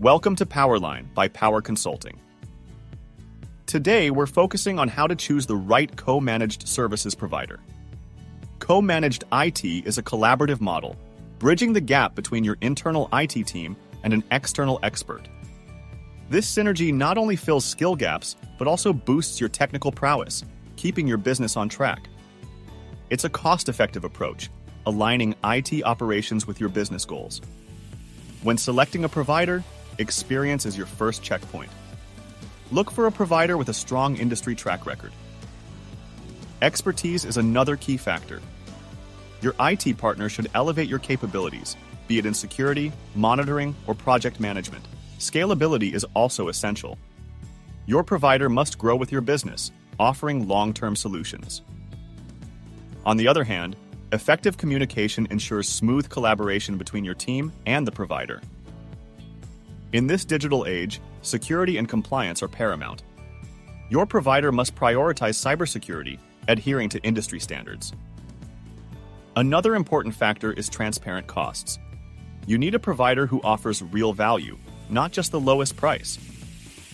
Welcome to Powerline by Power Consulting. Today, we're focusing on how to choose the right co managed services provider. Co managed IT is a collaborative model, bridging the gap between your internal IT team and an external expert. This synergy not only fills skill gaps, but also boosts your technical prowess, keeping your business on track. It's a cost effective approach, aligning IT operations with your business goals. When selecting a provider, experience is your first checkpoint. Look for a provider with a strong industry track record. Expertise is another key factor. Your IT partner should elevate your capabilities, be it in security, monitoring, or project management. Scalability is also essential. Your provider must grow with your business, offering long term solutions. On the other hand, effective communication ensures smooth collaboration between your team and the provider. In this digital age, security and compliance are paramount. Your provider must prioritize cybersecurity, adhering to industry standards. Another important factor is transparent costs. You need a provider who offers real value, not just the lowest price.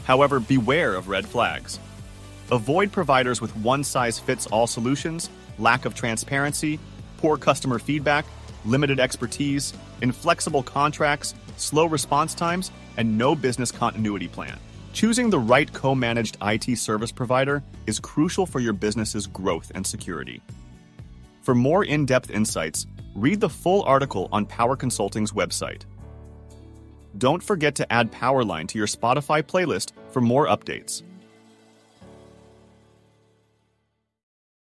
However, beware of red flags. Avoid providers with one size fits all solutions, lack of transparency, poor customer feedback, limited expertise, inflexible contracts, slow response times, and no business continuity plan. Choosing the right co managed IT service provider is crucial for your business's growth and security. For more in depth insights, read the full article on Power Consulting's website. Don't forget to add Powerline to your Spotify playlist for more updates.